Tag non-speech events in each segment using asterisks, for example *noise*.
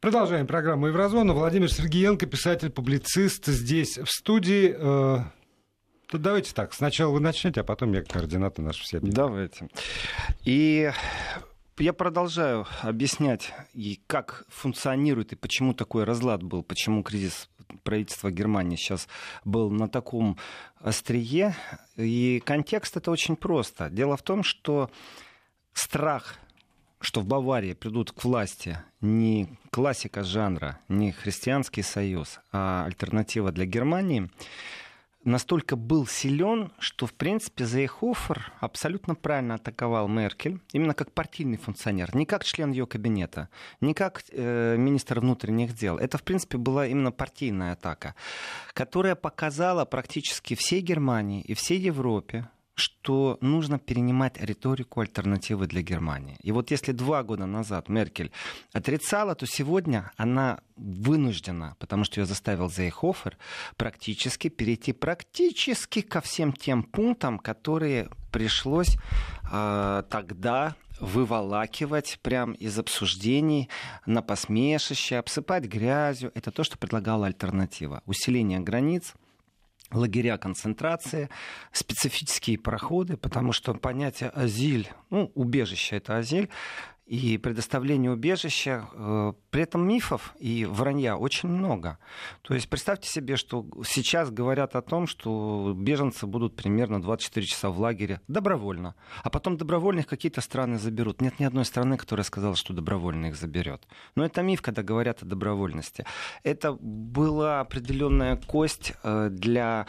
Продолжаем программу Еврозона. Владимир Сергеенко, писатель-публицист, здесь в студии. Э, тут давайте так, сначала вы начнете, а потом я координаты наши все. Давайте. И я продолжаю объяснять, и как функционирует и почему такой разлад был, почему кризис правительства Германии сейчас был на таком острие. И контекст это очень просто. Дело в том, что страх что в Баварии придут к власти не классика жанра, не христианский союз, а альтернатива для Германии, настолько был силен, что, в принципе, Зейхофер абсолютно правильно атаковал Меркель, именно как партийный функционер, не как член ее кабинета, не как э, министр внутренних дел. Это, в принципе, была именно партийная атака, которая показала практически всей Германии и всей Европе, что нужно перенимать риторику альтернативы для Германии. И вот если два года назад Меркель отрицала, то сегодня она вынуждена, потому что ее заставил Зейхофер, практически перейти практически ко всем тем пунктам, которые пришлось э, тогда выволакивать прям из обсуждений на посмешище, обсыпать грязью. Это то, что предлагала альтернатива. Усиление границ – лагеря концентрации, специфические проходы, потому что понятие азиль, ну, убежище это азиль, и предоставление убежища. Э, при этом мифов и вранья очень много. То есть представьте себе, что сейчас говорят о том, что беженцы будут примерно 24 часа в лагере добровольно, а потом добровольных какие-то страны заберут. Нет ни одной страны, которая сказала, что добровольно их заберет. Но это миф, когда говорят о добровольности. Это была определенная кость э, для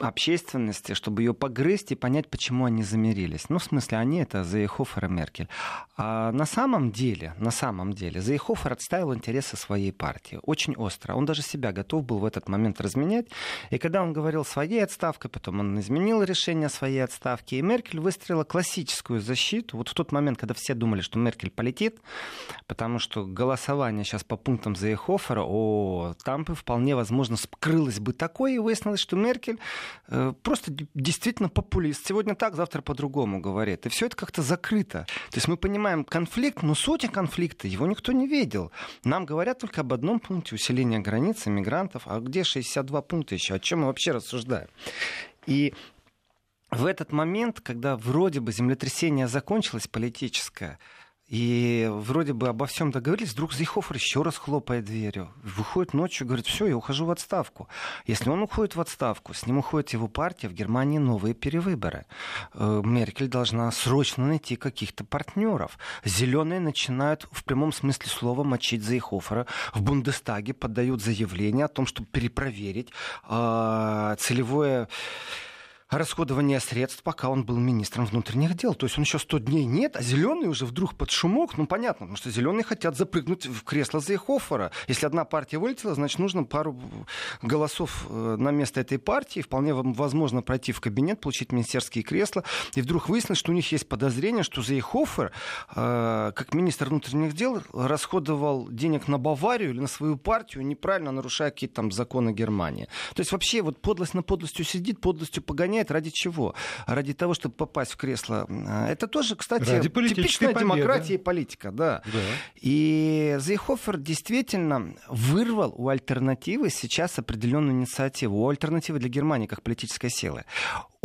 общественности, чтобы ее погрызть и понять, почему они замирились. Ну, в смысле, они это Зейхофер и Меркель. А на самом деле, на самом деле, Зейхофер отставил интересы своей партии. Очень остро. Он даже себя готов был в этот момент разменять. И когда он говорил своей отставкой, потом он изменил решение своей отставки, и Меркель выстроила классическую защиту. Вот в тот момент, когда все думали, что Меркель полетит, потому что голосование сейчас по пунктам Зейхофера, о, там бы вполне возможно скрылось бы такое, и выяснилось, что Меркель просто действительно популист. Сегодня так, завтра по-другому говорит. И все это как-то закрыто. То есть мы понимаем конфликт, но сути конфликта его никто не видел. Нам говорят только об одном пункте усиления границ мигрантов. А где 62 пункта еще? О чем мы вообще рассуждаем? И в этот момент, когда вроде бы землетрясение закончилось политическое, и вроде бы обо всем договорились, вдруг Зейхофер еще раз хлопает дверью. Выходит ночью, говорит, все, я ухожу в отставку. Если он уходит в отставку, с ним уходит его партия, в Германии новые перевыборы. Э, Меркель должна срочно найти каких-то партнеров. Зеленые начинают в прямом смысле слова мочить Зейхофера. В Бундестаге подают заявление о том, чтобы перепроверить э, целевое расходования средств, пока он был министром внутренних дел. То есть он еще 100 дней нет, а зеленые уже вдруг под шумок. Ну, понятно, потому что зеленые хотят запрыгнуть в кресло Зейхофера. Если одна партия вылетела, значит, нужно пару голосов э, на место этой партии. Вполне возможно пройти в кабинет, получить министерские кресла. И вдруг выяснилось, что у них есть подозрение, что Зейхофер, э, как министр внутренних дел, расходовал денег на Баварию или на свою партию, неправильно нарушая какие-то там законы Германии. То есть вообще вот подлость на подлостью сидит, подлостью погоняет меняет ради чего? Ради того, чтобы попасть в кресло. Это тоже, кстати, типичная победы. демократия и политика. Да. Да. И Зейхофер действительно вырвал у альтернативы сейчас определенную инициативу. У альтернативы для Германии как политической силы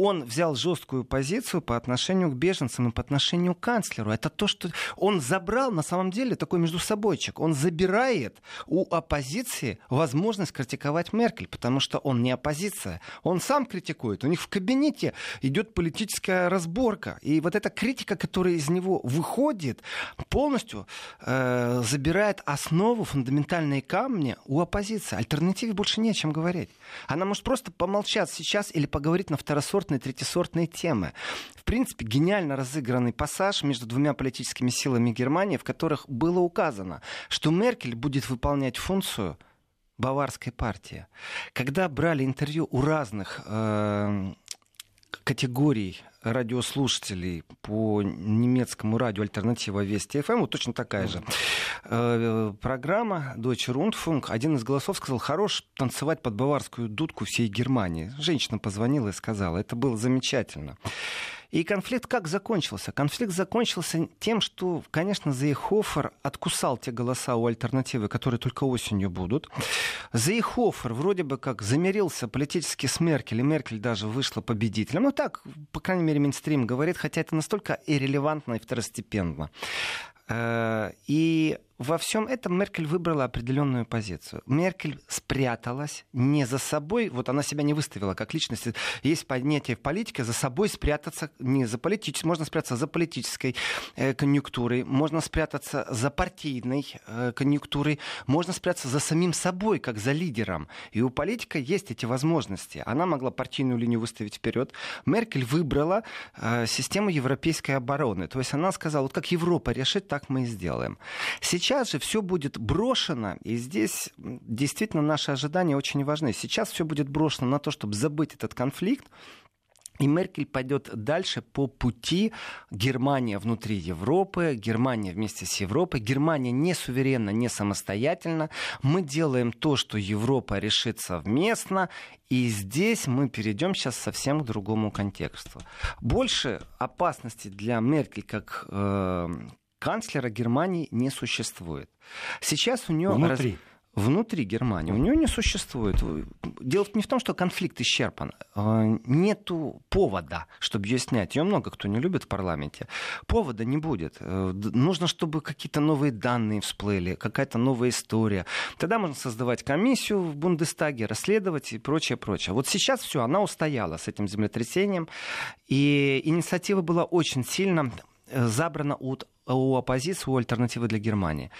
он взял жесткую позицию по отношению к беженцам и по отношению к канцлеру. Это то, что он забрал, на самом деле, такой между собойчик. Он забирает у оппозиции возможность критиковать Меркель, потому что он не оппозиция. Он сам критикует. У них в кабинете идет политическая разборка. И вот эта критика, которая из него выходит, полностью э, забирает основу, фундаментальные камни у оппозиции. Альтернативе больше не о чем говорить. Она может просто помолчать сейчас или поговорить на второсортном второсортные, третьесортные темы. В принципе, гениально разыгранный пассаж между двумя политическими силами Германии, в которых было указано, что Меркель будет выполнять функцию баварской партии. Когда брали интервью у разных э, категорий радиослушателей по немецкому радио «Альтернатива Вести ФМ», вот точно такая же э, программа Deutsche Rundfunk. Один из голосов сказал, хорош танцевать под баварскую дудку всей Германии. Женщина позвонила и сказала, это было замечательно. И конфликт как закончился? Конфликт закончился тем, что, конечно, Зейхофер откусал те голоса у альтернативы, которые только осенью будут. Зейхофер вроде бы как замирился политически с Меркель, и Меркель даже вышла победителем. Ну так, по крайней мере, Минстрим говорит, хотя это настолько иррелевантно и второстепенно. Э, и во всем этом Меркель выбрала определенную позицию. Меркель спряталась не за собой, вот она себя не выставила как личность. Есть понятие в политике за собой спрятаться не за политической, можно спрятаться за политической э, конъюнктурой, можно спрятаться за партийной э, конъюнктурой, можно спрятаться за самим собой, как за лидером. И у политика есть эти возможности. Она могла партийную линию выставить вперед. Меркель выбрала э, систему европейской обороны. То есть она сказала, вот как Европа решит, так мы и сделаем. Сейчас сейчас же все будет брошено, и здесь действительно наши ожидания очень важны. Сейчас все будет брошено на то, чтобы забыть этот конфликт, и Меркель пойдет дальше по пути Германия внутри Европы, Германия вместе с Европой. Германия не суверенна, не самостоятельно. Мы делаем то, что Европа решит совместно. И здесь мы перейдем сейчас совсем к другому контексту. Больше опасности для Меркель как э, канцлера Германии не существует. Сейчас у нее... Внутри. Раз внутри Германии. У нее не существует. Дело не в том, что конфликт исчерпан. А, нету повода, чтобы ее снять. Ее много кто не любит в парламенте. Повода не будет. Э, нужно, чтобы какие-то новые данные всплыли, какая-то новая история. Тогда можно создавать комиссию в Бундестаге, расследовать и прочее, прочее. Вот сейчас все, она устояла с этим землетрясением. И инициатива была очень сильно э, забрана от у оппозиции, у альтернативы для Германии.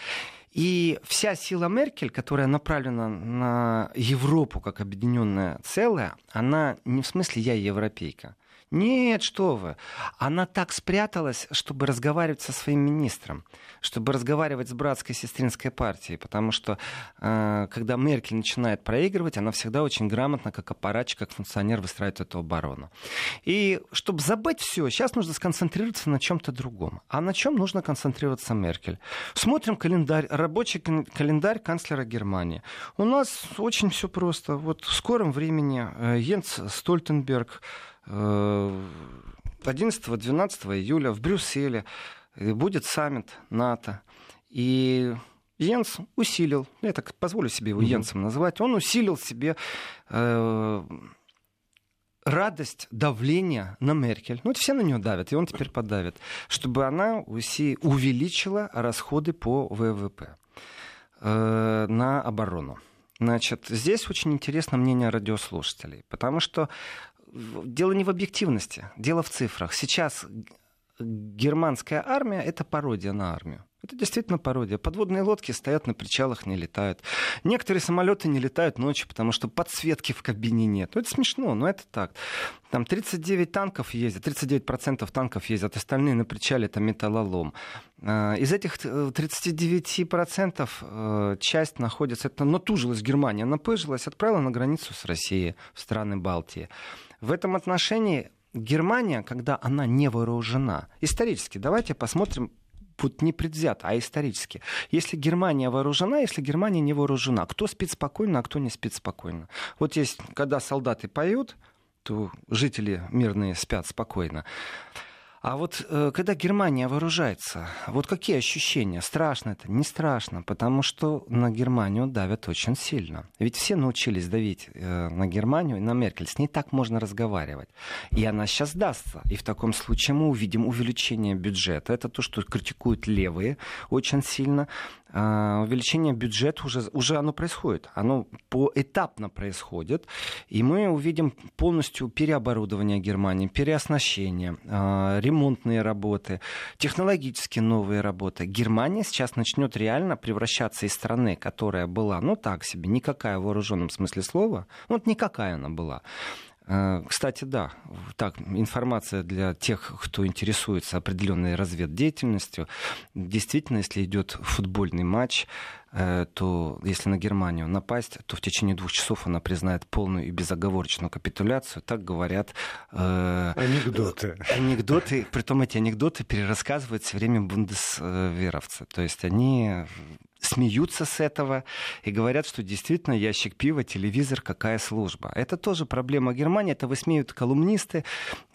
И вся сила Меркель, которая направлена на Европу как объединенное целое, она не в смысле я европейка. Нет, что вы. Она так спряталась, чтобы разговаривать со своим министром, чтобы разговаривать с братской сестринской партией, потому что э, когда Меркель начинает проигрывать, она всегда очень грамотно, как аппаратчик, как функционер выстраивает эту оборону. И чтобы забыть все, сейчас нужно сконцентрироваться на чем-то другом. А на чем нужно концентрироваться Меркель? Смотрим календарь, рабочий календарь канцлера Германии. У нас очень все просто. Вот в скором времени э, Йенс Стольтенберг 11-12 э, июля в Брюсселе будет саммит НАТО. И Йенс усилил, я так позволю себе его. Йенсом назвать, он усилил себе э, радость давления на Меркель. Ну, это все на нее давят, и он теперь подавит, чтобы она уси, увеличила расходы по ВВП э, на оборону. Значит, здесь очень интересно мнение радиослушателей, потому что дело не в объективности, дело в цифрах. Сейчас германская армия — это пародия на армию. Это действительно пародия. Подводные лодки стоят на причалах, не летают. Некоторые самолеты не летают ночью, потому что подсветки в кабине нет. Ну, это смешно, но это так. Там 39 танков ездят, 39% танков ездят, остальные на причале это металлолом. А, из этих 39% э, часть находится, это натужилась Германия, напыжилась, отправила на границу с Россией, в страны Балтии. В этом отношении Германия, когда она не вооружена, исторически, давайте посмотрим вот не предвзято, а исторически. Если Германия вооружена, если Германия не вооружена, кто спит спокойно, а кто не спит спокойно. Вот есть, когда солдаты поют, то жители мирные спят спокойно. А вот э, когда Германия вооружается, вот какие ощущения? Страшно это? Не страшно, потому что на Германию давят очень сильно. Ведь все научились давить э, на Германию на Меркель. С ней так можно разговаривать. И она сейчас дастся. И в таком случае мы увидим увеличение бюджета. Это то, что критикуют левые очень сильно. А, увеличение бюджета уже, уже оно происходит. Оно поэтапно происходит. И мы увидим полностью переоборудование Германии, переоснащение, а, ремонтные работы, технологические новые работы. Германия сейчас начнет реально превращаться из страны, которая была, ну так себе, никакая в вооруженном смысле слова, вот никакая она была, кстати, да, так, информация для тех, кто интересуется определенной разведдеятельностью. Действительно, если идет футбольный матч, э, то если на Германию напасть, то в течение двух часов она признает полную и безоговорочную капитуляцию. Так говорят... Э, анекдоты. Анекдоты. Притом эти анекдоты перерассказывают все время бундесверовцы. То есть они смеются с этого и говорят, что действительно ящик пива, телевизор, какая служба. Это тоже проблема Германии, это высмеют колумнисты,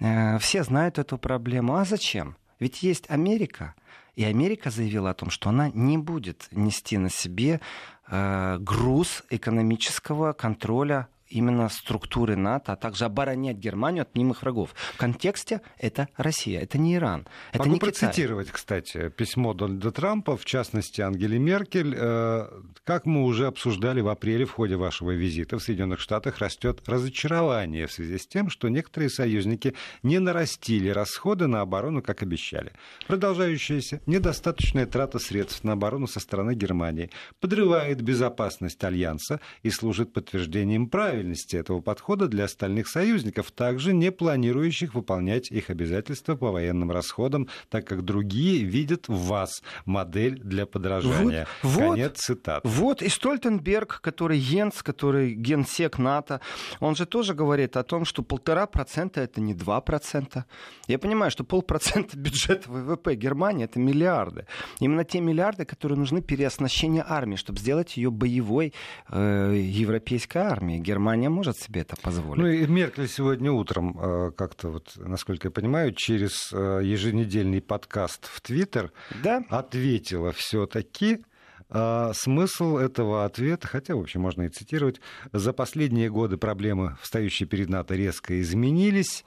э, все знают эту проблему. А зачем? Ведь есть Америка, и Америка заявила о том, что она не будет нести на себе э, груз экономического контроля именно структуры НАТО, а также оборонять Германию от мнимых врагов. В контексте это Россия, это не Иран. Это Могу не процитировать, Китай. кстати, письмо Дональда Трампа, в частности Ангели Меркель. Э, как мы уже обсуждали в апреле в ходе вашего визита в Соединенных Штатах, растет разочарование в связи с тем, что некоторые союзники не нарастили расходы на оборону, как обещали. Продолжающаяся недостаточная трата средств на оборону со стороны Германии подрывает безопасность Альянса и служит подтверждением права правильности этого подхода для остальных союзников, также не планирующих выполнять их обязательства по военным расходам, так как другие видят в вас модель для подражания. Вот, Конец вот, цитаты. Вот и Стольтенберг, который Йенс, который генсек НАТО, он же тоже говорит о том, что полтора процента это не два процента. Я понимаю, что полпроцента бюджета ВВП Германии это миллиарды. Именно те миллиарды, которые нужны переоснащению армии, чтобы сделать ее боевой э, европейской армией. Германия Германия может себе это позволить. Ну и Меркель сегодня утром, э, как-то вот, насколько я понимаю, через э, еженедельный подкаст в Твиттер да? ответила все-таки, э, Смысл этого ответа, хотя, в общем, можно и цитировать, за последние годы проблемы, встающие перед НАТО, резко изменились.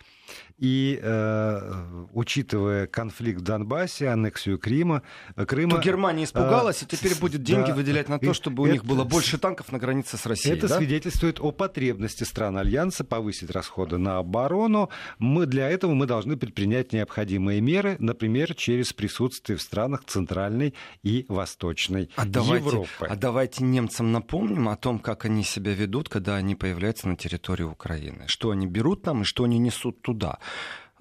И э, учитывая конфликт в Донбассе, аннексию Крыма, Крыма... То Германия испугалась, э, и теперь будет деньги да, выделять на то, чтобы у это, них было больше танков на границе с Россией. Это да? свидетельствует о потребности стран Альянса повысить расходы на оборону. Мы, для этого мы должны предпринять необходимые меры, например, через присутствие в странах Центральной и Восточной а давайте, Европы. А давайте немцам напомним о том, как они себя ведут, когда они появляются на территории Украины. Что они берут там и что они несут туда.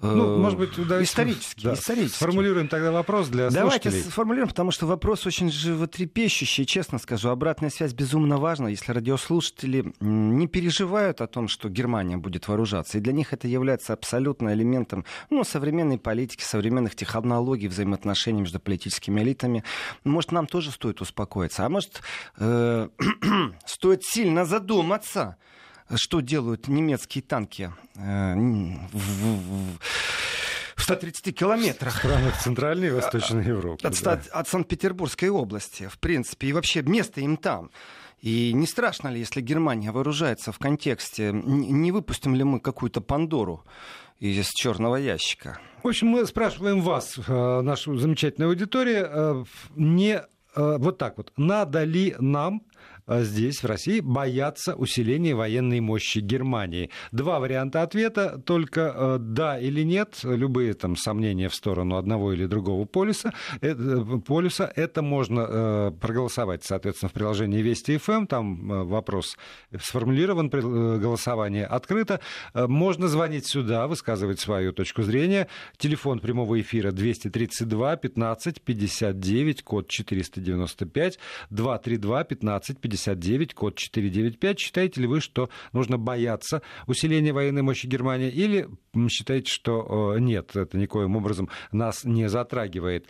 Ну, э, может быть, да, исторически, да. исторически. Сформулируем тогда вопрос для Давайте слушателей. сформулируем, потому что вопрос очень животрепещущий, честно скажу. Обратная связь безумно важна, если радиослушатели не переживают о том, что Германия будет вооружаться. И для них это является абсолютно элементом ну, современной политики, современных технологий, взаимоотношений между политическими элитами. Может, нам тоже стоит успокоиться. А может, э, *clears throat* стоит сильно задуматься что делают немецкие танки э, в, в 130 километрах. В странах Центральной и Восточной Европы. От, да. от Санкт-Петербургской области, в принципе. И вообще место им там. И не страшно ли, если Германия вооружается в контексте, не выпустим ли мы какую-то Пандору из черного ящика? В общем, мы спрашиваем вас, э, нашу замечательную аудиторию, э, не вот так вот, надо ли нам здесь, в России, боятся усиления военной мощи Германии. Два варианта ответа, только э, да или нет, любые там сомнения в сторону одного или другого полюса, это, полюса, это можно э, проголосовать, соответственно, в приложении Вести ФМ, эм. там э, вопрос сформулирован, голосование открыто. Можно звонить сюда, высказывать свою точку зрения. Телефон прямого эфира 232 15 59, код 495, 232 15 59. 59, код 495. Считаете ли вы, что нужно бояться усиления военной мощи Германии или считаете, что э, нет, это никоим образом нас не затрагивает?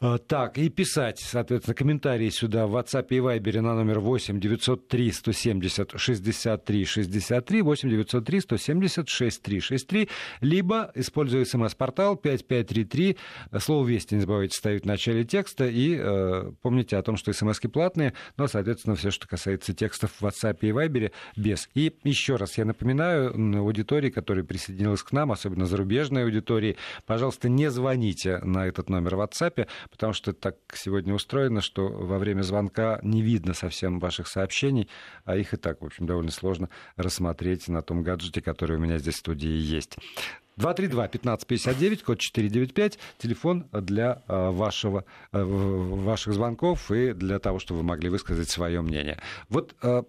Э, так, и писать, соответственно, комментарии сюда в WhatsApp и Viber на номер 8 903 170 63 63, 8 903 170 63 63, либо, используя смс-портал 5533, слово «Вести» не забывайте ставить в начале текста, и э, помните о том, что смс платные, но, соответственно, все, что касается текстов в WhatsApp и Viber, без. И еще раз я напоминаю аудитории, которая присоединилась к нам, особенно зарубежной аудитории, пожалуйста, не звоните на этот номер в WhatsApp, потому что так сегодня устроено, что во время звонка не видно совсем ваших сообщений, а их и так, в общем, довольно сложно рассмотреть на том гаджете, который у меня здесь в студии есть. 232-1559, код 495, телефон для э, вашего, э, ваших звонков и для того, чтобы вы могли высказать свое мнение. Вот э,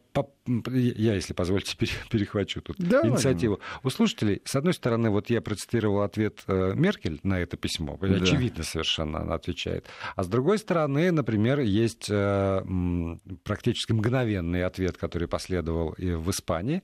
я, если позволите, перехвачу тут Давай. инициативу. У слушателей, с одной стороны, вот я процитировал ответ Меркель на это письмо, да. очевидно совершенно она отвечает. А с другой стороны, например, есть практически мгновенный ответ, который последовал и в Испании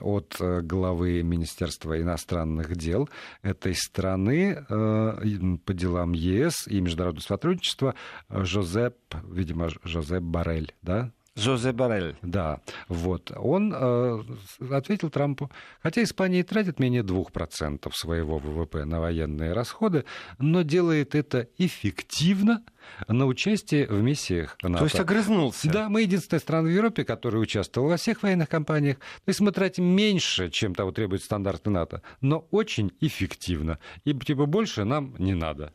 от главы Министерства иностранных иностранных дел этой страны по делам ЕС и международного сотрудничества Жозеп, видимо, Жозеп Барель, да? Жозе Барель. Да, вот. Он э, ответил Трампу, хотя Испания и тратит менее 2% своего ВВП на военные расходы, но делает это эффективно на участие в миссиях НАТО. То есть огрызнулся? Да, мы единственная страна в Европе, которая участвовала во всех военных кампаниях. То есть мы тратим меньше, чем того требует стандарты НАТО, но очень эффективно. И типа больше нам не надо.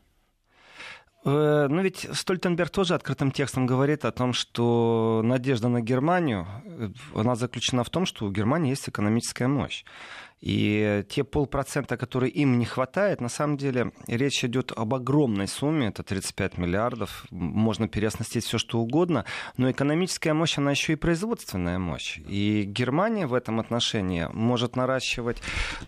Э, ну ведь Стольтенберг тоже открытым текстом говорит о том, что надежда на Германию, э, она заключена в том, что у Германии есть экономическая мощь. И те полпроцента, которые им не хватает, на самом деле речь идет об огромной сумме, это 35 миллиардов, можно переоснастить все что угодно, но экономическая мощь, она еще и производственная мощь. И Германия в этом отношении может наращивать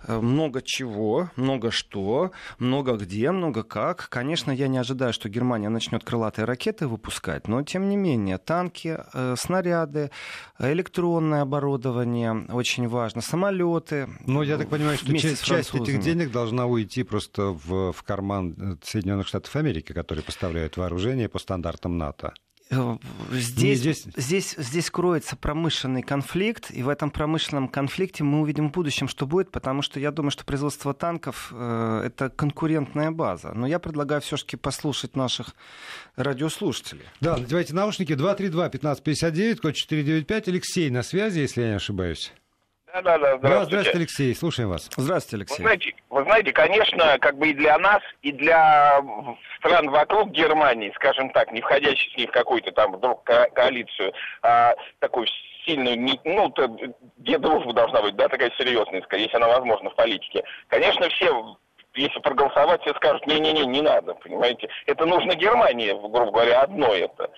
э, много чего, много что, много где, много как. Конечно, я не ожидаю, что Германия начнет крылатые ракеты выпускать, но тем не менее танки, э, снаряды, электронное оборудование очень важно, самолеты. Но ну, я так понимаю, что часть, часть этих денег должна уйти просто в, в карман э, Соединенных Штатов Америки, которые поставляют вооружение по стандартам НАТО. Э, здесь, здесь... Здесь, здесь кроется промышленный конфликт, и в этом промышленном конфликте мы увидим в будущем, что будет, потому что я думаю, что производство танков э, это конкурентная база. Но я предлагаю все-таки послушать наших радиослушателей. Да, надевайте наушники 232-1559, код 495. Алексей на связи, если я не ошибаюсь. Да, да, да. Здравствуйте. здравствуйте, Алексей. Слушаем вас. Здравствуйте, Алексей. Вы знаете, вы знаете, конечно, как бы и для нас, и для стран вокруг Германии, скажем так, не входящих с ней в какую-то там вдруг ко- коалицию, а такую сильную, ну, где дружба должна быть, да, такая серьезная, если она возможна в политике. Конечно, все если проголосовать, все скажут, не-не-не, не надо, понимаете. Это нужно Германии, грубо говоря, одно это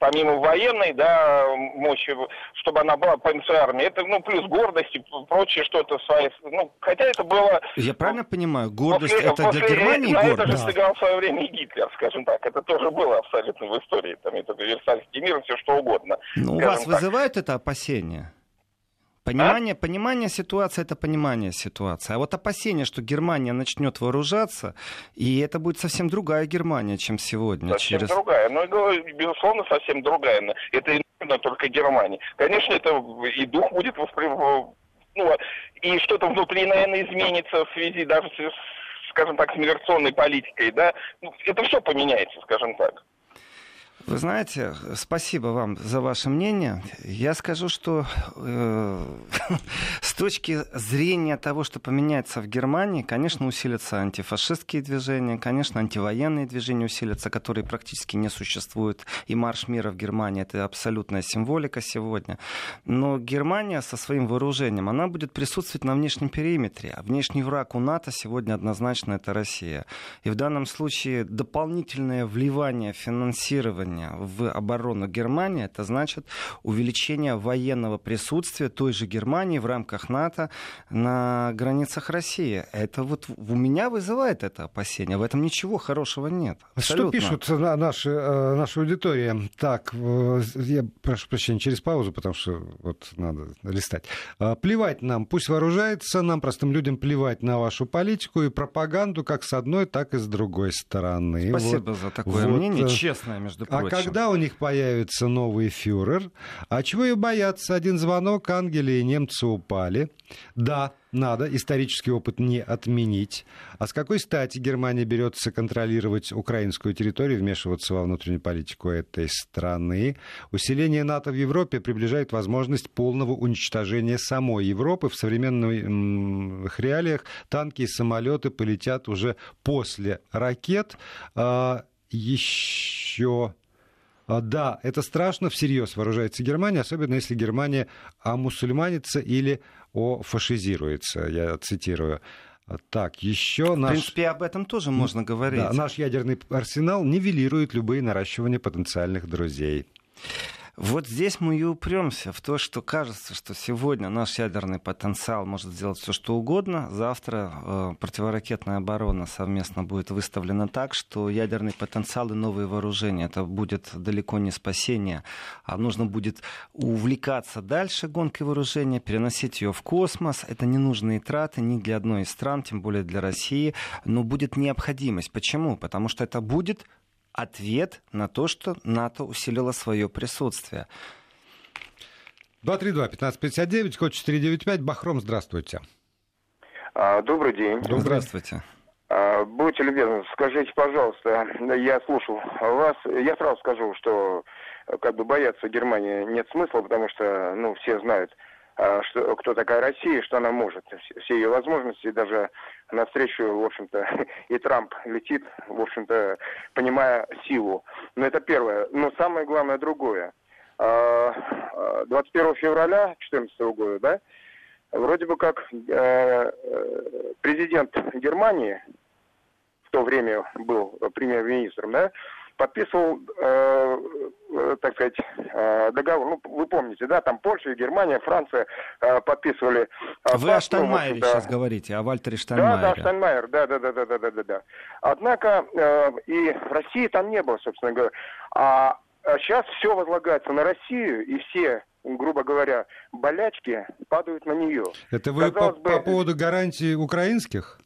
помимо военной, да, мощи, чтобы она была ПНЦ-армией, это, ну, плюс гордость и прочее что-то свое, ну, хотя это было... Я правильно понимаю, гордость после, это после, для Германии на гордость? это же сыграл в свое время и Гитлер, скажем так, это тоже было абсолютно в истории, там, это Версальский мир, все что угодно. Ну, у вас так. вызывает это опасение? Понимание, а? понимание ситуации это понимание ситуации. А вот опасение, что Германия начнет вооружаться, и это будет совсем другая Германия, чем сегодня. Совсем через... другая. Ну, безусловно, совсем другая. Это именно только Германия. Конечно, это и дух будет восприниматься. Ну, и что-то внутри, наверное, изменится в связи даже с, скажем так, с миграционной политикой, да. Ну, это все поменяется, скажем так. Вы знаете, спасибо вам за ваше мнение. Я скажу, что э, *laughs* с точки зрения того, что поменяется в Германии, конечно, усилятся антифашистские движения, конечно, антивоенные движения усилятся, которые практически не существуют. И марш мира в Германии — это абсолютная символика сегодня. Но Германия со своим вооружением, она будет присутствовать на внешнем периметре. А внешний враг у НАТО сегодня однозначно это Россия. И в данном случае дополнительное вливание финансирования вторжения в оборону Германии, это значит увеличение военного присутствия той же Германии в рамках НАТО на границах России. Это вот у меня вызывает это опасение. В этом ничего хорошего нет. Абсолютно. Что пишут наши, э, наша аудитория? Так, э, я прошу прощения, через паузу, потому что вот надо листать. А, плевать нам, пусть вооружается, нам, простым людям, плевать на вашу политику и пропаганду как с одной, так и с другой стороны. Спасибо вот, за такое вот, мнение, э, честное, между прочим. А когда у них появится новый фюрер? А чего и бояться? Один звонок, ангели и немцы упали. Да, надо исторический опыт не отменить. А с какой стати Германия берется контролировать украинскую территорию, вмешиваться во внутреннюю политику этой страны? Усиление НАТО в Европе приближает возможность полного уничтожения самой Европы. В современных реалиях танки и самолеты полетят уже после ракет. А, еще да, это страшно, всерьез вооружается Германия, особенно если Германия омусульманится или офашизируется, я цитирую. А, так, еще наш... В принципе, об этом тоже можно говорить. Да, наш ядерный арсенал нивелирует любые наращивания потенциальных друзей. Вот здесь мы и упремся в то, что кажется, что сегодня наш ядерный потенциал может сделать все, что угодно. Завтра э, противоракетная оборона совместно будет выставлена так, что ядерный потенциал и новые вооружения это будет далеко не спасение, а нужно будет увлекаться дальше гонкой вооружения, переносить ее в космос. Это ненужные траты ни для одной из стран, тем более для России, но будет необходимость. Почему? Потому что это будет ответ на то, что НАТО усилило свое присутствие. 232-1559, код 495. Бахром, здравствуйте. А, добрый день. Здравствуйте. А, будьте любезны, скажите, пожалуйста, я слушал вас, я сразу скажу, что как бы бояться Германии нет смысла, потому что, ну, все знают, что, кто такая Россия, что она может. Все ее возможности, даже навстречу, в общем-то, *laughs* и Трамп летит, в общем-то, понимая силу. Но это первое. Но самое главное другое. 21 а, а, февраля 2014 года, да, вроде бы как э, э, президент Германии, в то время был премьер-министром, да, подписывал, э, э, так сказать, э, договор. Ну, вы помните, да, там Польша, Германия, Франция э, подписывали. Э, Вы о Штайнмайере ну, сейчас говорите, о Вальтере Штайнмайере. Да, да, Штайнмайер, да, да, да, да, да, да, да. Однако э, и России там не было, собственно говоря. А сейчас все возлагается на Россию, и все грубо говоря, болячки падают на нее. Это вы по, бы... по поводу гарантий украинских?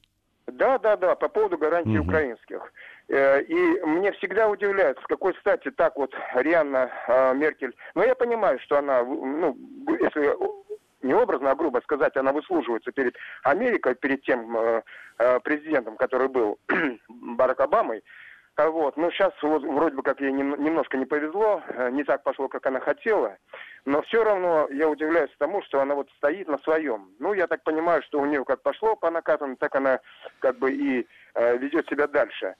Да, да, да, по поводу гарантий угу. украинских. Э, и мне всегда удивляет, с какой стати так вот Рианна э, Меркель... Но я понимаю, что она, ну, если не образно, а грубо сказать, она выслуживается перед Америкой, перед тем э, президентом, который был *clears throat* Барак Обамой. Вот. Ну, сейчас вот, вроде бы как ей немножко не повезло, не так пошло, как она хотела. Но все равно я удивляюсь тому, что она вот стоит на своем. Ну, я так понимаю, что у нее как пошло по накатам, так она как бы и э, ведет себя дальше.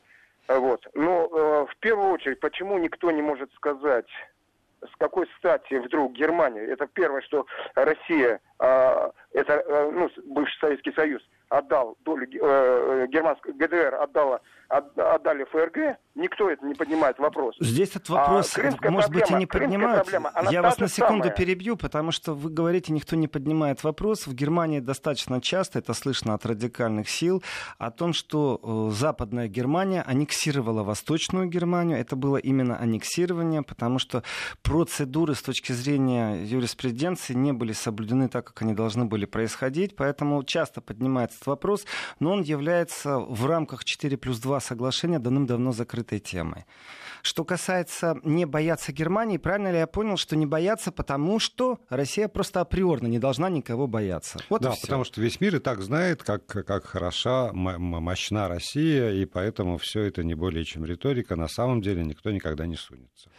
Вот. Но э, в первую очередь, почему никто не может сказать, с какой стати вдруг Германия, это первое, что Россия, э, это э, ну, бывший Советский Союз, отдал долю, э, э германской ГДР отдала отдали ФРГ, никто это не поднимает вопрос. Здесь этот вопрос, а, может проблема, быть, и не поднимают. Проблема, Я вас на секунду самая. перебью, потому что вы говорите, никто не поднимает вопрос. В Германии достаточно часто, это слышно от радикальных сил, о том, что э, Западная Германия аннексировала Восточную Германию. Это было именно аннексирование, потому что процедуры с точки зрения юриспруденции не были соблюдены так, как они должны были происходить. Поэтому часто поднимается этот вопрос, но он является в рамках 4 плюс 2 соглашения давным-давно закрытой темой. Что касается не бояться Германии, правильно ли я понял, что не бояться, потому что Россия просто априорно не должна никого бояться? Вот да, потому что весь мир и так знает, как, как хороша, мощна Россия, и поэтому все это не более чем риторика. На самом деле никто никогда не сунется.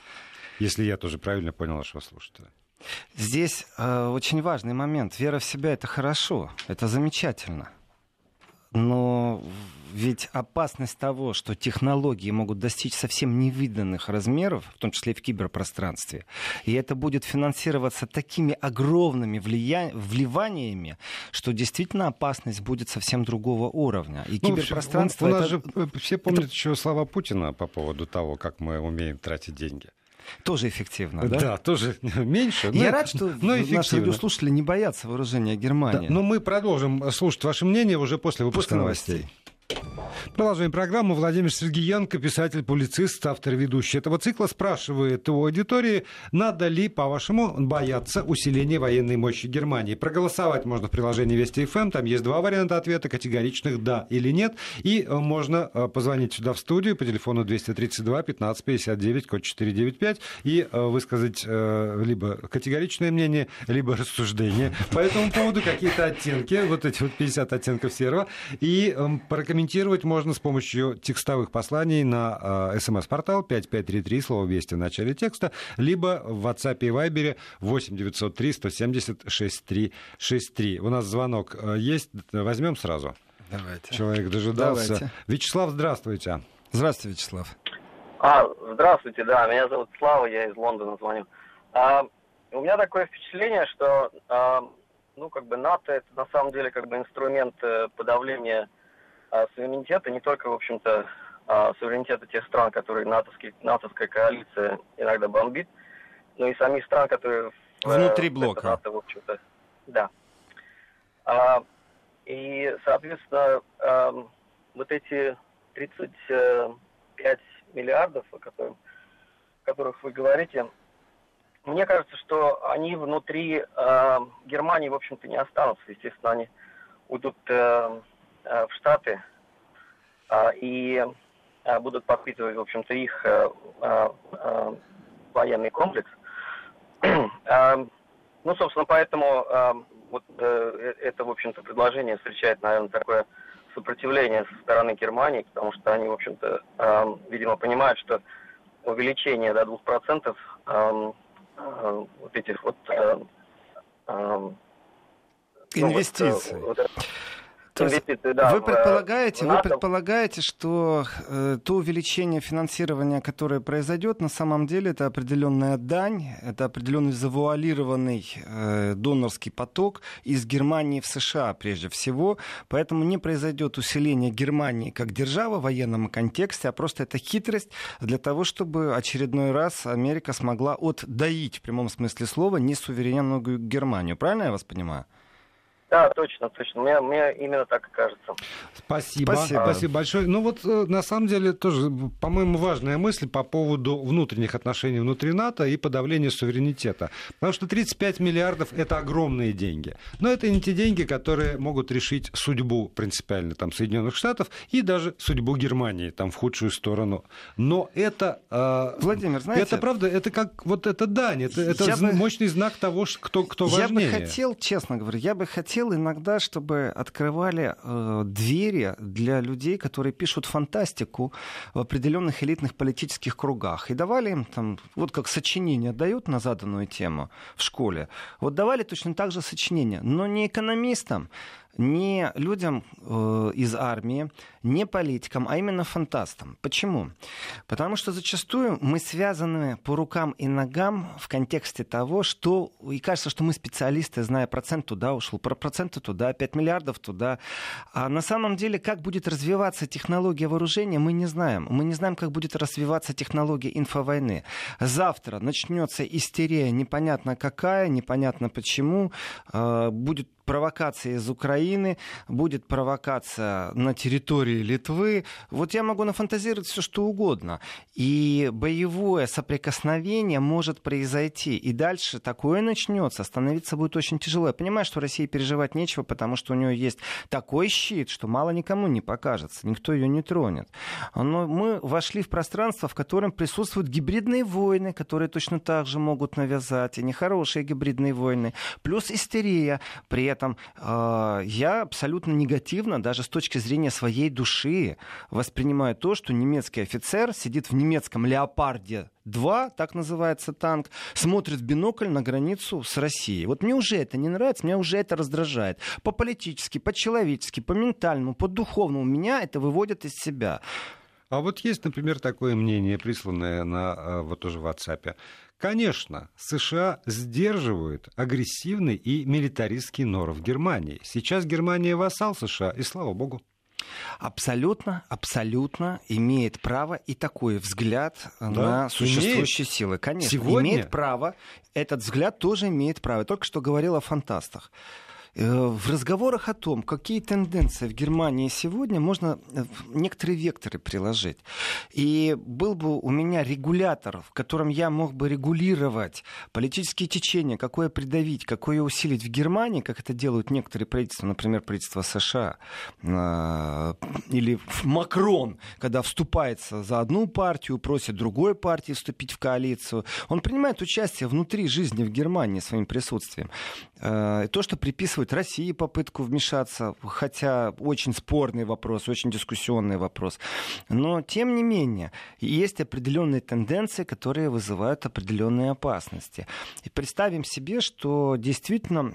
Если я тоже правильно понял вашего слушателя. Здесь э, очень важный момент. Вера в себя это хорошо, это замечательно. Но ведь опасность того, что технологии могут достичь совсем невиданных размеров, в том числе и в киберпространстве, и это будет финансироваться такими огромными влия... вливаниями, что действительно опасность будет совсем другого уровня. И ну, киберпространство... У, у нас это... же э, все помнят это... еще слова Путина по поводу того, как мы умеем тратить деньги. Тоже эффективно, да? Да, тоже *laughs* меньше. Я рад, что но наши радиослушатели не боятся вооружения Германии. Да, но мы продолжим слушать ваше мнение уже после выпуска после новостей. новостей. Продолжаем программу. Владимир Сергеенко, писатель-публицист, автор и ведущий этого цикла, спрашивает у аудитории, надо ли, по-вашему, бояться усиления военной мощи Германии. Проголосовать можно в приложении Вести ФМ. Там есть два варианта ответа, категоричных «да» или «нет». И э, можно э, позвонить сюда в студию по телефону 232 15 59, код 495, и э, высказать либо категоричное мнение, либо рассуждение по этому поводу, какие-то оттенки, вот эти вот 50 оттенков серого, и эм, прокомментировать комментировать можно с помощью текстовых посланий на э, смс-портал 5533, слово «Вести» в начале текста, либо в WhatsApp и Viber 8 903 170 6363. У нас звонок э, есть, возьмем сразу. Давайте. Человек дожидался. Давайте. Вячеслав, здравствуйте. Здравствуйте, Вячеслав. А, здравствуйте, да, меня зовут Слава, я из Лондона звоню. А, у меня такое впечатление, что а, ну, как бы НАТО это на самом деле как бы инструмент э, подавления суверенитета, не только, в общем-то, а, суверенитета тех стран, которые натовские, натовская коалиция иногда бомбит, ну и самих стран, которые внутри блока. НАТО, в общем-то, да. А, и, соответственно, а, вот эти 35 миллиардов, о, которых, о которых вы говорите, мне кажется, что они внутри э, Германии, в общем-то, не останутся. Естественно, они уйдут э, э, в Штаты э, и э, будут подпитывать, в общем-то, их э, э, военный комплекс. э, *clears throat* ну, собственно, поэтому э, вот э, это, в общем-то, предложение встречает, наверное, такое сопротивление со стороны Германии, потому что они, в общем-то, э, видимо, понимают, что увеличение до 2% э, э, вот этих вот э, э, инвестиций. Ну, вот, э, вот, есть да, вы предполагаете, вы предполагаете, что э, то увеличение финансирования, которое произойдет, на самом деле это определенная дань, это определенный завуалированный э, донорский поток из Германии в США прежде всего, поэтому не произойдет усиление Германии как державы в военном контексте, а просто это хитрость для того, чтобы очередной раз Америка смогла отдаить в прямом смысле слова несуверенную Германию. Правильно я вас понимаю? Да, точно, точно. Мне, мне именно так и кажется. Спасибо. Спасибо. Спасибо большое. Ну вот, э, на самом деле, тоже, по-моему, важная мысль по поводу внутренних отношений внутри НАТО и подавления суверенитета. Потому что 35 миллиардов — это огромные деньги. Но это не те деньги, которые могут решить судьбу принципиально там, Соединенных Штатов и даже судьбу Германии там, в худшую сторону. Но это... Э, Владимир, знаете... Это правда, это как вот это дань, это, это бы... мощный знак того, кто, кто важнее. Я бы хотел, честно говоря, я бы хотел хотел иногда, чтобы открывали э, двери для людей, которые пишут фантастику в определенных элитных политических кругах. И давали им там, вот как сочинение дают на заданную тему в школе. Вот давали точно так же сочинение, но не экономистам, не людям э, из армии, не политикам, а именно фантастам. Почему? Потому что зачастую мы связаны по рукам и ногам в контексте того, что... И кажется, что мы специалисты, зная процент туда ушел, про проценты туда, 5 миллиардов туда. А на самом деле, как будет развиваться технология вооружения, мы не знаем. Мы не знаем, как будет развиваться технология инфовойны. Завтра начнется истерия, непонятно какая, непонятно почему. Э, будет провокация из Украины, будет провокация на территории Литвы. Вот я могу нафантазировать все, что угодно. И боевое соприкосновение может произойти. И дальше такое начнется. Остановиться будет очень тяжело. Я понимаю, что России переживать нечего, потому что у нее есть такой щит, что мало никому не покажется. Никто ее не тронет. Но мы вошли в пространство, в котором присутствуют гибридные войны, которые точно так же могут навязать. И нехорошие гибридные войны. Плюс истерия. При этом э, я абсолютно негативно, даже с точки зрения своей души, воспринимаю то, что немецкий офицер сидит в немецком «Леопарде», 2, так называется танк, смотрит в бинокль на границу с Россией. Вот мне уже это не нравится, меня уже это раздражает. По-политически, по-человечески, по-ментальному, по-духовному меня это выводит из себя. А вот есть, например, такое мнение, присланное на э, вот тоже в WhatsApp. Конечно, США сдерживают агрессивный и милитаристский норов Германии. Сейчас Германия вассал США, и слава богу. Абсолютно, абсолютно имеет право и такой взгляд да, на существующие имеет. силы. Конечно, Сегодня... имеет право. Этот взгляд тоже имеет право. Я только что говорил о фантастах. Э, в разговорах о том, какие тенденции в Германии сегодня, можно э, некоторые векторы приложить. И был бы у меня регулятор, в котором я мог бы регулировать политические течения, какое придавить, какое усилить в Германии, как это делают некоторые правительства, например, правительство США, э, или Макрон, когда вступается за одну партию, просит другой партии вступить в коалицию. Он принимает участие внутри жизни в Германии своим присутствием. То, что приписывают России попытку вмешаться, хотя очень спорный вопрос, очень дискуссионный вопрос. Но, тем не менее, есть определенные тенденции, которые вызывают определенные опасности. И представим себе, что действительно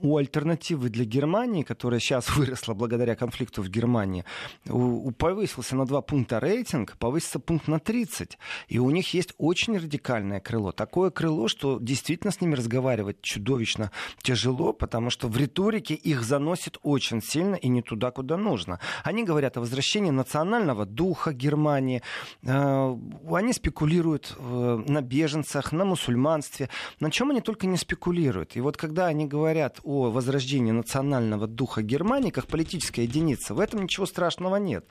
у альтернативы для Германии, которая сейчас *laughs* выросла благодаря конфликту в Германии, у, у повысился на 2 пункта рейтинг, повысится пункт на 30. И у них есть очень радикальное крыло. Такое крыло, что действительно с ними разговаривать чудовищно тяжело, потому что в риторике их заносит очень сильно и не туда, куда нужно. Они говорят о возвращении национального духа Германии. Э, они спекулируют э, на беженцах, на мусульманстве. На чем они только не спекулируют. И вот когда они говорят о возрождении национального духа Германии как политической единицы, в этом ничего страшного нет.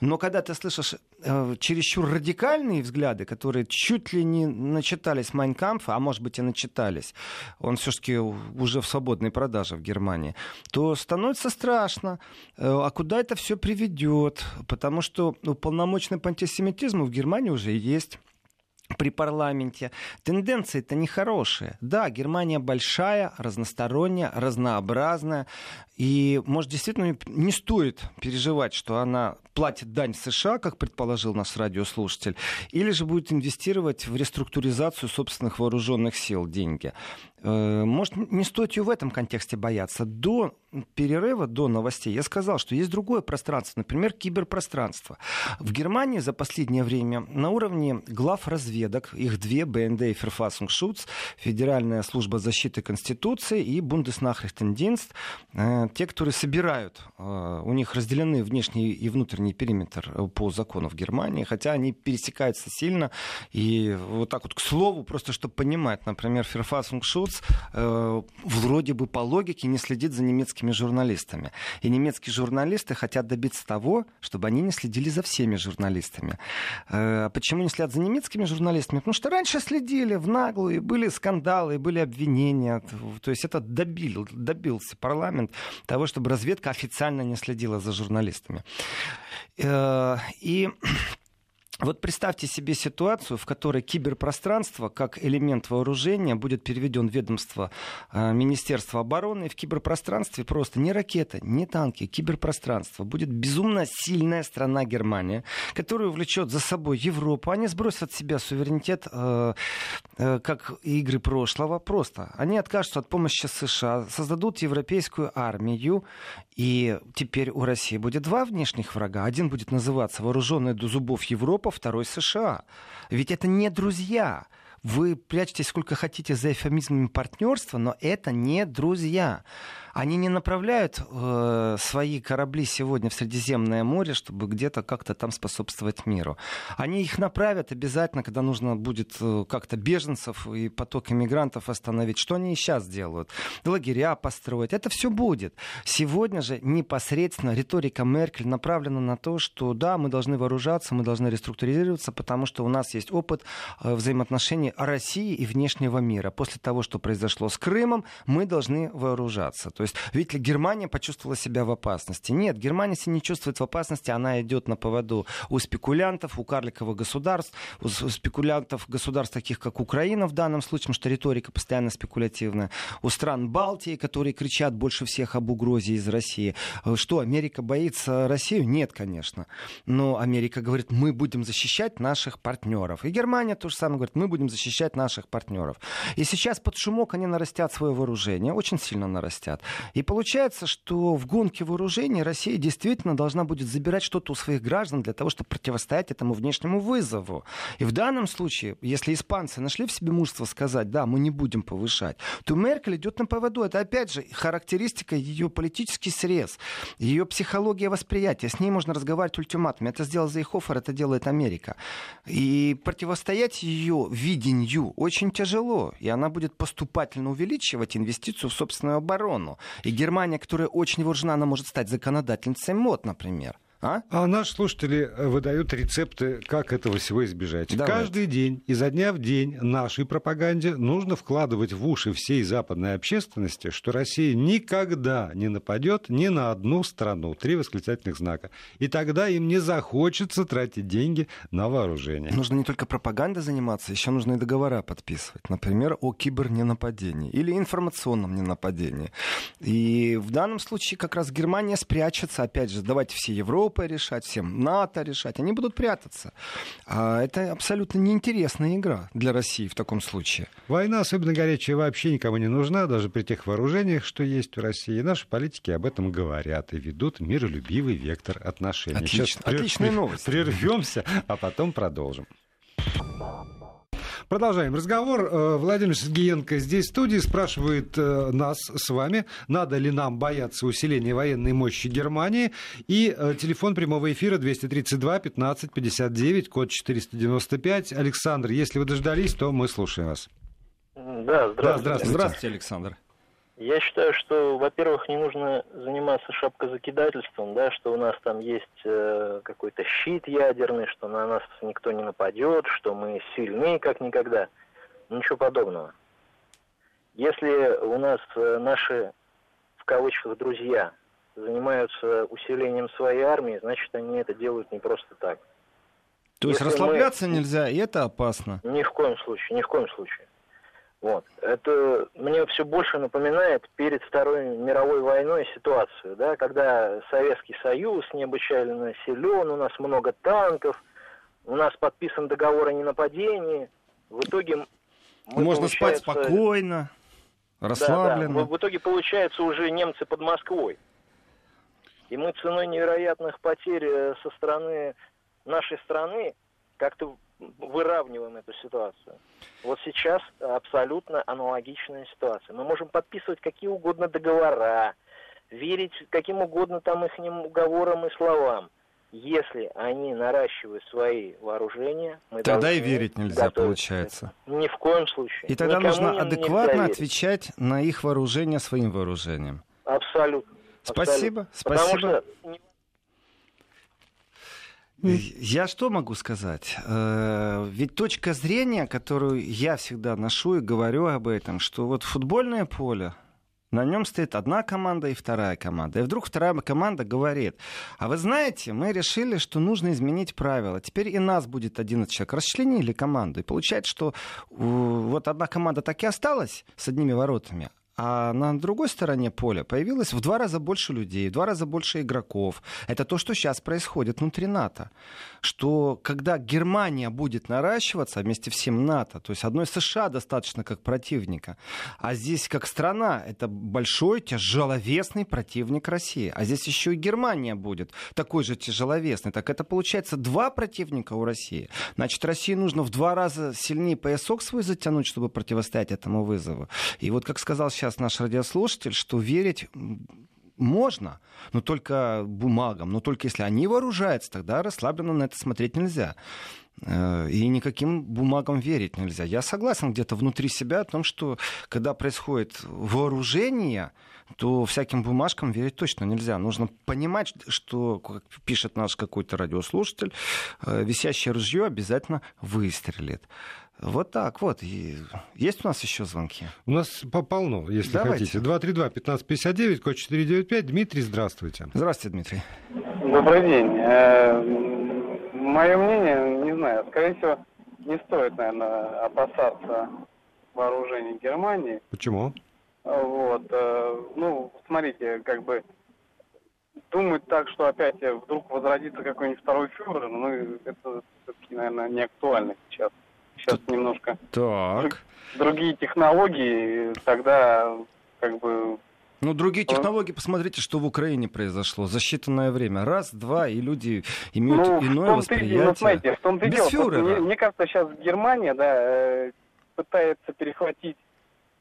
Но когда ты слышишь э, чересчур радикальные взгляды, которые чуть ли не начитались Майнкамфа, а может быть и начитались, он все-таки уже в свободной продаже в Германии, то становится страшно. Э, а куда это все приведет? Потому что уполномоченный по антисемитизму в Германии уже есть при парламенте. Тенденции-то нехорошие. Да, Германия большая, разносторонняя, разнообразная. И, может, действительно не стоит переживать, что она платит дань США, как предположил наш радиослушатель, или же будет инвестировать в реструктуризацию собственных вооруженных сил деньги. Э, может, не стоит ее в этом контексте бояться. До перерыва, до новостей я сказал, что есть другое пространство, например, киберпространство. В Германии за последнее время на уровне глав разведок, их две, БНД и Verfassungsschutz, Федеральная служба защиты Конституции и Bundesnachrichtendienst, э, те, которые собирают, э, у них разделены внешний и внутренний периметр по закону в Германии, хотя они пересекаются сильно. И вот так вот, к слову, просто чтобы понимать, например, э, вроде бы по логике не следит за немецкими журналистами. И немецкие журналисты хотят добиться того, чтобы они не следили за всеми журналистами. Э, почему не следят за немецкими журналистами? Потому что раньше следили в наглую, были скандалы, были обвинения. То есть это добил, добился парламент того, чтобы разведка официально не следила за журналистами. Э, и вот представьте себе ситуацию, в которой киберпространство как элемент вооружения будет переведен в ведомство э, Министерства обороны. И в киберпространстве просто не ракеты, не танки, киберпространство. Будет безумно сильная страна Германия, которая увлечет за собой Европу. Они сбросят с себя суверенитет, э, э, как игры прошлого. Просто они откажутся от помощи США, создадут европейскую армию. И теперь у России будет два внешних врага. Один будет называться вооруженная до зубов Европа, второй США. Ведь это не друзья. Вы прячетесь сколько хотите за эфемизмами партнерства, но это не друзья. Они не направляют э, свои корабли сегодня в Средиземное море, чтобы где-то как-то там способствовать миру. Они их направят обязательно, когда нужно будет э, как-то беженцев и поток иммигрантов остановить. Что они и сейчас делают? Лагеря построить. Это все будет. Сегодня же непосредственно риторика Меркель направлена на то, что да, мы должны вооружаться, мы должны реструктуризироваться, потому что у нас есть опыт э, взаимоотношений России и внешнего мира. После того, что произошло с Крымом, мы должны вооружаться. То есть, видите ли, Германия почувствовала себя в опасности. Нет, Германия себя не чувствует в опасности, она идет на поводу у спекулянтов, у карликовых государств, у спекулянтов государств таких, как Украина в данном случае, потому что риторика постоянно спекулятивная, у стран Балтии, которые кричат больше всех об угрозе из России. Что, Америка боится Россию? Нет, конечно. Но Америка говорит, мы будем защищать наших партнеров. И Германия то же самое говорит, мы будем защищать наших партнеров. И сейчас под шумок они нарастят свое вооружение, очень сильно нарастят. И получается, что в гонке вооружений Россия действительно должна будет забирать что-то у своих граждан для того, чтобы противостоять этому внешнему вызову. И в данном случае, если испанцы нашли в себе мужество сказать, да, мы не будем повышать, то Меркель идет на поводу. Это, опять же, характеристика ее политический срез, ее психология восприятия. С ней можно разговаривать ультиматумами. Это сделал Зейхофер, это делает Америка. И противостоять ее видению очень тяжело. И она будет поступательно увеличивать инвестицию в собственную оборону. И Германия, которая очень вооружена, она может стать законодательницей МОД, например. А? а наши слушатели э, выдают рецепты, как этого всего избежать. Давай. Каждый день, изо дня в день нашей пропаганде нужно вкладывать в уши всей западной общественности, что Россия никогда не нападет ни на одну страну. Три восклицательных знака. И тогда им не захочется тратить деньги на вооружение. Нужно не только пропагандой заниматься, еще нужно и договора подписывать. Например, о киберненападении или информационном ненападении. И в данном случае как раз Германия спрячется, опять же, давайте все Европы, Европа решать, всем НАТО решать. Они будут прятаться. А это абсолютно неинтересная игра для России в таком случае. Война, особенно горячая, вообще никому не нужна, даже при тех вооружениях, что есть у России. Наши политики об этом говорят и ведут миролюбивый вектор отношений. Отлично, Сейчас отличная новость. Прервемся, а потом продолжим. Продолжаем разговор. Э, Владимир Сергеенко здесь в студии спрашивает э, нас с вами, надо ли нам бояться усиления военной мощи Германии. И э, телефон прямого эфира 232 15 59, код 495. Александр, если вы дождались, то мы слушаем вас. Да, здравствуйте. Да, здравствуйте. Здравствуйте, Александр. Я считаю, что, во-первых, не нужно заниматься шапкозакидательством, да, что у нас там есть э, какой-то щит ядерный, что на нас никто не нападет, что мы сильнее, как никогда. Ничего подобного. Если у нас э, наши, в кавычках, друзья занимаются усилением своей армии, значит, они это делают не просто так. То есть Если расслабляться мы... нельзя, и это опасно? Ни в коем случае, ни в коем случае. Вот. Это мне все больше напоминает перед Второй мировой войной ситуацию, да, когда Советский Союз необычайно силен, у нас много танков, у нас подписан договор о ненападении. В итоге мы, Можно спать спокойно, расслабленно. Да, да. В итоге получается уже немцы под Москвой. И мы ценой невероятных потерь э, со стороны нашей страны как-то выравниваем эту ситуацию. Вот сейчас абсолютно аналогичная ситуация. Мы можем подписывать какие угодно договора, верить каким угодно там их уговорам и словам. Если они наращивают свои вооружения, мы тогда и верить нельзя, получается. Ни в коем случае. И тогда Никому нужно адекватно отвечать на их вооружение своим вооружением. Абсолютно. Спасибо, Абсолютно. спасибо. Потому что я что могу сказать? Э, ведь точка зрения, которую я всегда ношу и говорю об этом, что вот футбольное поле, на нем стоит одна команда и вторая команда. И вдруг вторая команда говорит, а вы знаете, мы решили, что нужно изменить правила. Теперь и нас будет 11 человек. Расчленили команду. И получается, что вот одна команда так и осталась с одними воротами, а на другой стороне поля появилось в два раза больше людей, в два раза больше игроков. Это то, что сейчас происходит внутри НАТО. Что когда Германия будет наращиваться вместе всем НАТО, то есть одной США достаточно как противника, а здесь как страна это большой тяжеловесный противник России. А здесь еще и Германия будет такой же тяжеловесный. Так это получается два противника у России. Значит, России нужно в два раза сильнее поясок свой затянуть, чтобы противостоять этому вызову. И вот, как сказал сейчас сейчас наш радиослушатель, что верить можно, но только бумагам, но только если они вооружаются, тогда расслабленно на это смотреть нельзя. Э, и никаким бумагам верить нельзя. Я согласен где-то внутри себя о том, что когда происходит вооружение, то всяким бумажкам верить точно нельзя. Нужно понимать, что, как пишет наш какой-то радиослушатель, э, висящее ружье обязательно выстрелит. Вот так вот. И есть у нас еще звонки? У нас полно, если Давайте. хотите. 232-1559, код 495. Дмитрий, здравствуйте. Здравствуйте, Дмитрий. Добрый день. Мое мнение, не знаю, скорее всего, не стоит, наверное, опасаться вооружений Германии. Почему? Вот. Э, ну, смотрите, как бы думать так, что опять вдруг возродится какой-нибудь второй фюрер, ну, это все-таки, наверное, не актуально сейчас сейчас немножко так. другие технологии, тогда как бы ну, другие технологии, посмотрите, что в Украине произошло за считанное время. Раз, два, и люди имеют ну, иное в восприятие. Ну, смотрите, в том-то Без дело. Мне, мне кажется, сейчас Германия да, э, пытается перехватить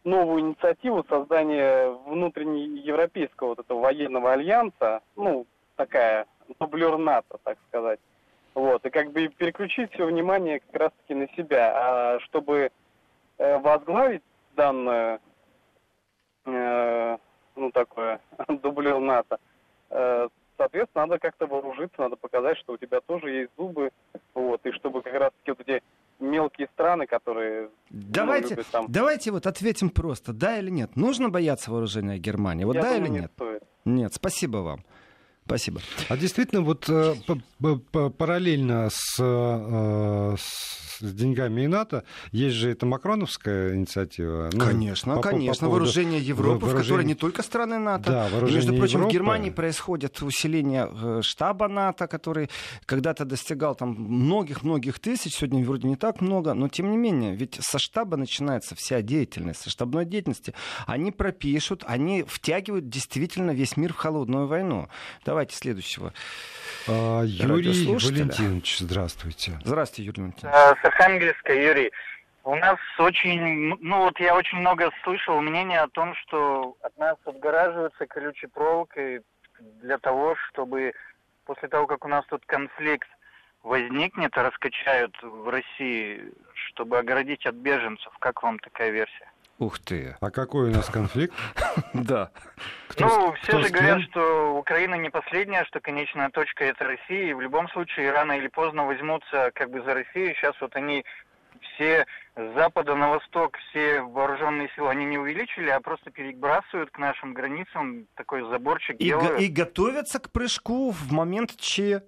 новую инициативу создания внутреннего европейского вот этого военного альянса, ну, такая дублер НАТО, так сказать. Вот, и как бы переключить все внимание как раз-таки на себя. А чтобы э, возглавить данное, э, ну, такое, *laughs* дублер НАТО, э, соответственно, надо как-то вооружиться, надо показать, что у тебя тоже есть зубы, вот, и чтобы как раз-таки вот эти мелкие страны, которые... Ну, давайте, ну, любят, там... давайте вот ответим просто, да или нет. Нужно бояться вооружения Германии? Вот Я да думаю, или нет? Стоит. Нет, спасибо вам. Спасибо. А действительно, вот э, параллельно с, э, с деньгами и НАТО есть же эта макроновская инициатива. Ну, конечно, по, конечно. По поводу... Вооружение Европы, вооружение... в которой не только страны НАТО. Да, вооружение Между прочим, Европы... в Германии происходит усиление э, штаба НАТО, который когда-то достигал там многих-многих тысяч, сегодня вроде не так много, но тем не менее, ведь со штаба начинается вся деятельность, со штабной деятельности. Они пропишут, они втягивают действительно весь мир в холодную войну. Давайте следующего. А, Юрий Валентинович, здравствуйте. Здравствуйте, Юрий Валентинович. А, с Архангельска, Юрий. У нас очень, ну вот я очень много слышал мнения о том, что от нас отгораживаются колючей проволокой для того, чтобы после того, как у нас тут конфликт возникнет, раскачают в России, чтобы оградить от беженцев. Как вам такая версия? Ух ты. А какой у нас конфликт? *laughs* Да. Ну, все же говорят, что Украина не последняя, что конечная точка это Россия, и в любом случае рано или поздно возьмутся как бы за Россию. Сейчас вот они все с запада на восток, все вооруженные силы, они не увеличили, а просто перебрасывают к нашим границам такой заборчик и, делают. И готовятся к прыжку в момент Че.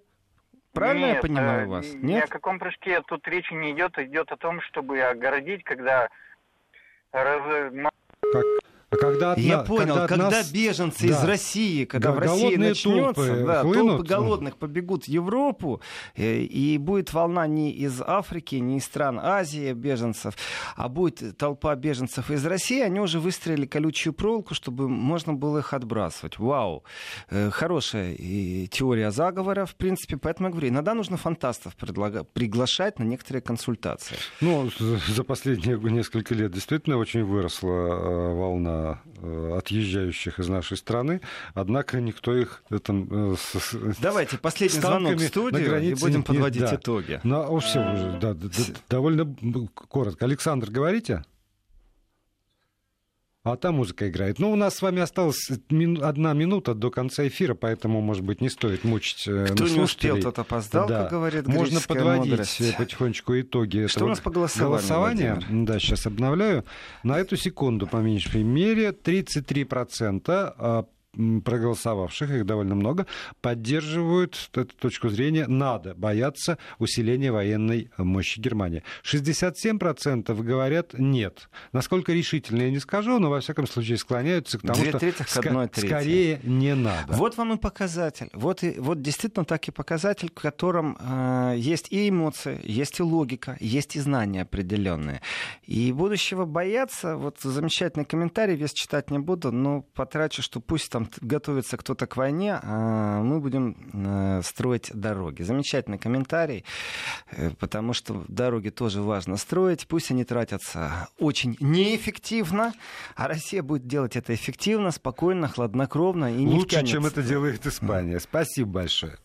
Правильно Нет, я понимаю э, вас? Нет? Ни о каком прыжке тут речи не идет, идет о том, чтобы огородить, когда. Как, а когда от, Я понял, когда, когда нас... беженцы да. из России, когда в России начнется, толпы, да, толпы голодных побегут в Европу, э, и будет волна не из Африки, не из стран Азии беженцев, а будет толпа беженцев из России, они уже выстроили колючую проволоку, чтобы можно было их отбрасывать. Вау! Э, хорошая теория заговора, в принципе, поэтому я говорю, иногда нужно фантастов предлага... приглашать на некоторые консультации. Ну, за последние несколько лет действительно очень выросла э, волна Э, отъезжающих из нашей страны, однако никто их там... Э, Давайте последний звонок в студию и будем подводить да. итоги. Ну, все уже, да, да, довольно коротко. Александр, говорите? А там музыка играет. Ну, у нас с вами осталась мину, одна минута до конца эфира, поэтому, может быть, не стоит мучить э, Кто не успел, тот опоздал, да. как говорит Можно подводить мудрость. потихонечку итоги Что этого у нас по голосованию, голосования. Владимир? Да, сейчас обновляю. На эту секунду, по меньшей мере, 33% проголосовавших, их довольно много, поддерживают эту точку зрения. Надо бояться усиления военной мощи Германии. 67% говорят нет. Насколько решительно я не скажу, но во всяком случае склоняются к тому, Две что ск- скорее не надо. Вот вам и показатель. Вот, и, вот действительно так и показатель, в котором э, есть и эмоции, есть и логика, есть и знания определенные. И будущего бояться, вот замечательный комментарий, весь читать не буду, но потрачу, что пусть там готовится кто-то к войне, а мы будем э, строить дороги. Замечательный комментарий, э, потому что дороги тоже важно строить. Пусть они тратятся очень неэффективно, а Россия будет делать это эффективно, спокойно, хладнокровно и не Лучше, чем это делает Испания. Спасибо большое.